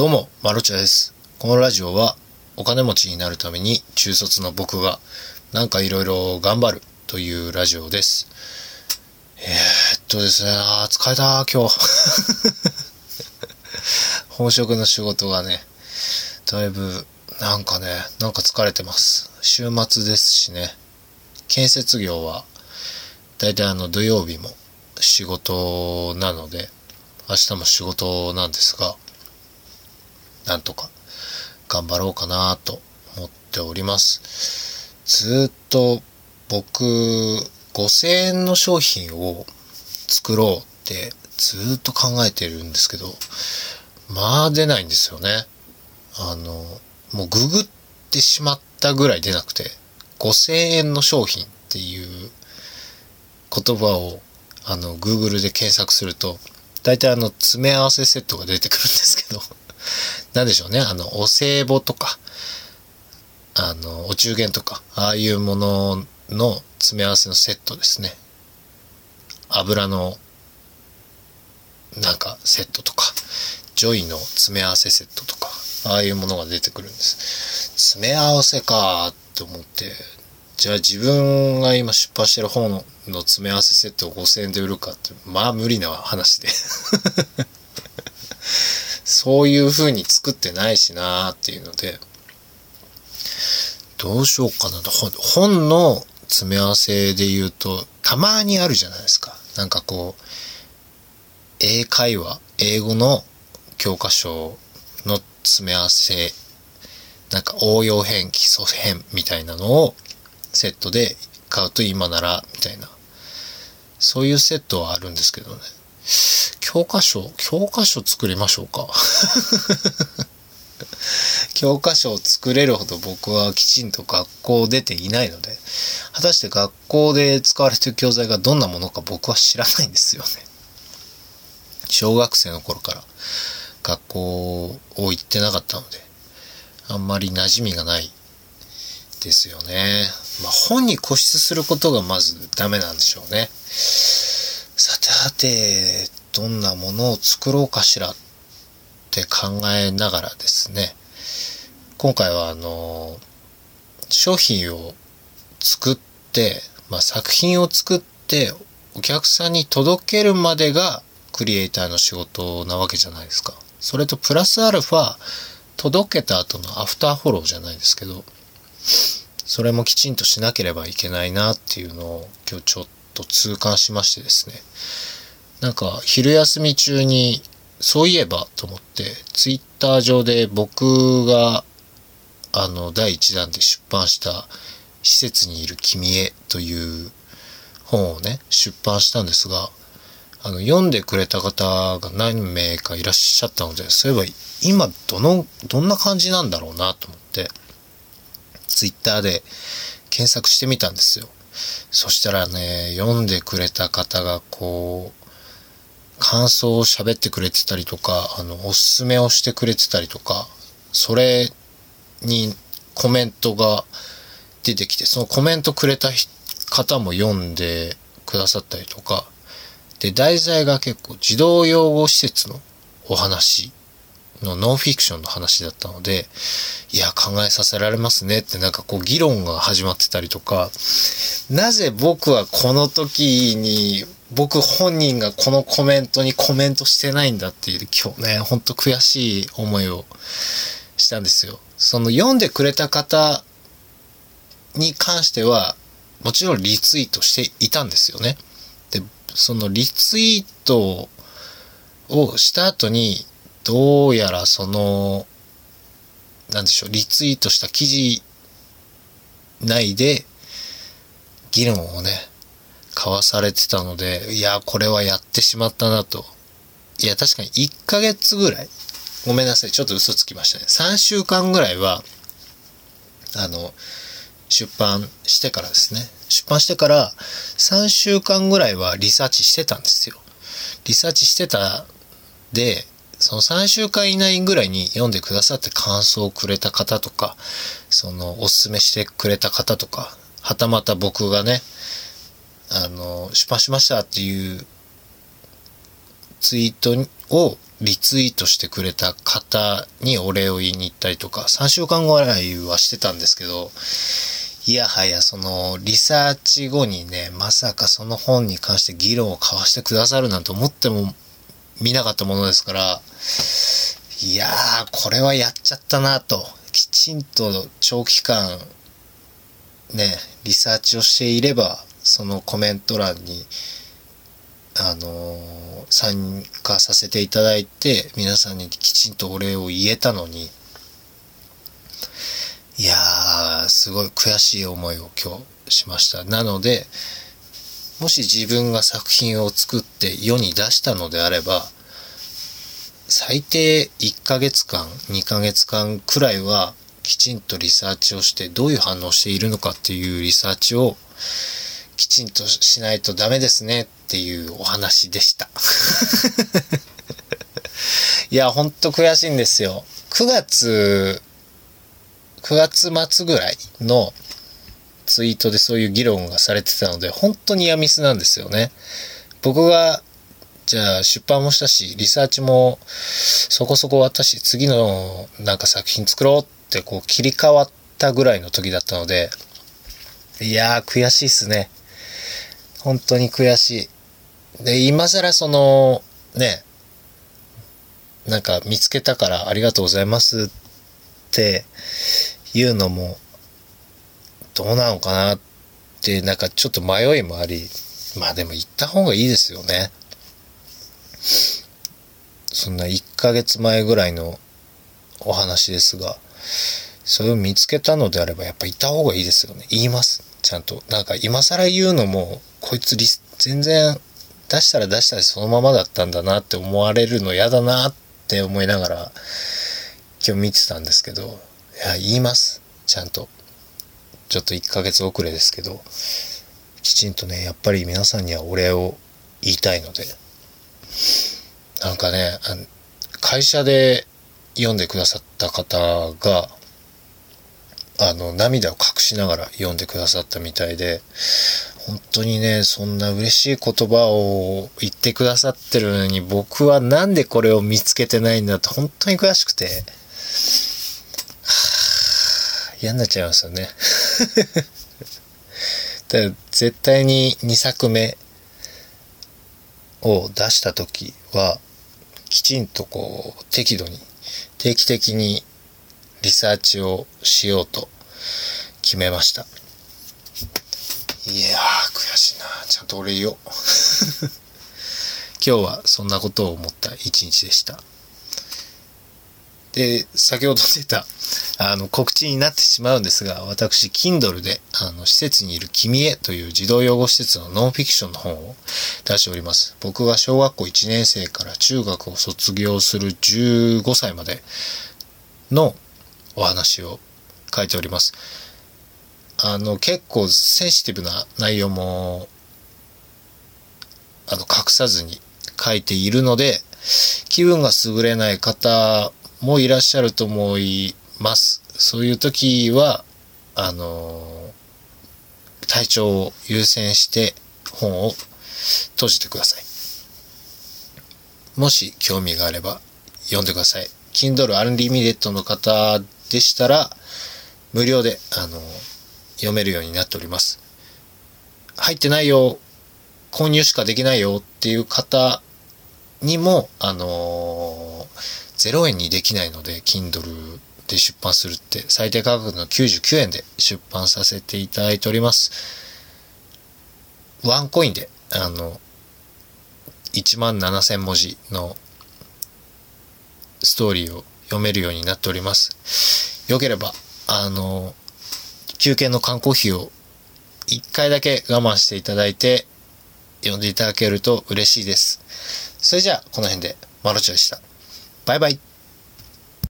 どうも、マロチャです。このラジオは、お金持ちになるために中卒の僕が、なんかいろいろ頑張るというラジオです。えー、っとですね、あ疲れた今日。本職の仕事がね、だいぶ、なんかね、なんか疲れてます。週末ですしね、建設業は、だいたいあの土曜日も仕事なので、明日も仕事なんですが、なんとか頑張ろうかなと思っております。ずっと僕、5000円の商品を作ろうってずっと考えてるんですけど、まあ出ないんですよね。あの、もうググってしまったぐらい出なくて、5000円の商品っていう言葉をあの Google で検索すると、大体あの詰め合わせセットが出てくるんですけど、なんでしょうね、あのお歳暮とか、あのお中元とか、ああいうものの詰め合わせのセットですね。油のなんかセットとか、ジョイの詰め合わせセットとか、ああいうものが出てくるんです。詰め合わせかーって思って、じゃあ自分が今出版してる本の詰め合わせセットを5000円で売るかって、まあ無理な話で。そういう風に作ってないしなーっていうので、どうしようかなと。本本の詰め合わせで言うと、たまにあるじゃないですか。なんかこう、英会話、英語の教科書の詰め合わせ、なんか応用編、基礎編みたいなのをセットで買うと今なら、みたいな。そういうセットはあるんですけどね。教科書、教科書作りましょうか。教科書を作れるほど僕はきちんと学校を出ていないので、果たして学校で使われている教材がどんなものか僕は知らないんですよね。小学生の頃から学校を行ってなかったので、あんまり馴染みがないですよね。まあ本に固執することがまずダメなんでしょうね。さてさて、どんなものを作ろうかしらって考えながらですね、今回はあの、商品を作って、まあ、作品を作ってお客さんに届けるまでがクリエイターの仕事なわけじゃないですか。それとプラスアルファ、届けた後のアフターフォローじゃないですけど、それもきちんとしなければいけないなっていうのを今日ちょっと痛感しましてですね。なんか昼休み中にそういえばと思ってツイッター上で僕があの第1弾で出版した施設にいる君へという本をね出版したんですがあの読んでくれた方が何名かいらっしゃったのでそういえば今どのどんな感じなんだろうなと思ってツイッターで検索してみたんですよ。そしたらね読んでくれた方がこう感想を喋ってくれてたりとか、あの、おすすめをしてくれてたりとか、それにコメントが出てきて、そのコメントくれた方も読んでくださったりとか、で、題材が結構児童養護施設のお話のノンフィクションの話だったので、いや、考えさせられますねってなんかこう議論が始まってたりとか、なぜ僕はこの時に僕本人がこのコメントにコメントしてないんだっていう今日ね、ほんと悔しい思いをしたんですよ。その読んでくれた方に関しては、もちろんリツイートしていたんですよね。で、そのリツイートをした後に、どうやらその、なんでしょう、リツイートした記事内で議論をね、交わされてたので、いや、これはやってしまったなと。いや、確かに1ヶ月ぐらい、ごめんなさい、ちょっと嘘つきましたね。3週間ぐらいは、あの、出版してからですね。出版してから3週間ぐらいはリサーチしてたんですよ。リサーチしてたで、その3週間以内ぐらいに読んでくださって感想をくれた方とか、そのおすすめしてくれた方とか、はたまた僕がね、あの、出版しましたっていうツイートをリツイートしてくれた方にお礼を言いに行ったりとか、3週間後ぐらいはしてたんですけど、いやはやそのリサーチ後にね、まさかその本に関して議論を交わしてくださるなんて思っても見なかったものですから、いやー、これはやっちゃったなと、きちんと長期間、ね、リサーチをしていれば、そのコメント欄に、あの、参加させていただいて、皆さんにきちんとお礼を言えたのに、いやー、すごい悔しい思いを今日しました。なので、もし自分が作品を作って世に出したのであれば、最低1ヶ月間、2ヶ月間くらいはきちんとリサーチをしてどういう反応しているのかっていうリサーチをきちんとしないとダメですねっていうお話でした。いや、ほんと悔しいんですよ。9月、9月末ぐらいのツイートでそういう議論がされてたので、本当にやみすなんですよね。僕が、じゃあ出版もしたし、リサーチもそこそこ終わったし、次のなんか作品作ろうってこう切り替わったぐらいの時だったので、いやー悔しいっすね。本当に悔しい。で、今更その、ね、なんか見つけたからありがとうございますっていうのも、どうなのかなって、なんかちょっと迷いもあり、まあでも行った方がいいですよね。そんな1ヶ月前ぐらいのお話ですが、それを見つけたのであればやっぱ行った方がいいですよね。言います。ちゃんと。なんか今更言うのもこいつリス、全然出したら出したらそのままだったんだなって思われるの嫌だなって思いながら今日見てたんですけど、いや、言います。ちゃんと。ちょっと1ヶ月遅れですけど、きちんとね、やっぱり皆さんにはお礼を言いたいので、なんかね、会社で読んでくださった方が、あの、涙を隠しながら読んでくださったみたいで、本当にね、そんな嬉しい言葉を言ってくださってるのに、僕はなんでこれを見つけてないんだと本当に悔しくて、はぁ、嫌になっちゃいますよね。だ絶対に2作目を出した時は、きちんとこう、適度に、定期的にリサーチをしようと決めました。いやー、悔しいな。ちゃんと俺言おう。今日はそんなことを思った一日でした。で、先ほど出た、あの、告知になってしまうんですが、私、Kindle で、あの、施設にいる君へという児童養護施設のノンフィクションの本を出しております。僕が小学校1年生から中学を卒業する15歳までのお話を書いております。あの、結構センシティブな内容も、あの、隠さずに書いているので、気分が優れない方もいらっしゃると思います。そういう時は、あの、体調を優先して本を閉じてください。もし興味があれば読んでください。Kindle Unlimited の方でしたら、無料で、あの、読めるようになっております。入ってないよ、購入しかできないよっていう方にも、あのー、0円にできないので、Kindle で出版するって、最低価格の99円で出版させていただいております。ワンコインで、あの、1万7000文字のストーリーを読めるようになっております。よければ、あの、休憩の缶コーヒーを1回だけ我慢していただいて、読んでいただけると嬉しいです。それじゃあ、この辺で、マロチョでした。バイバイ。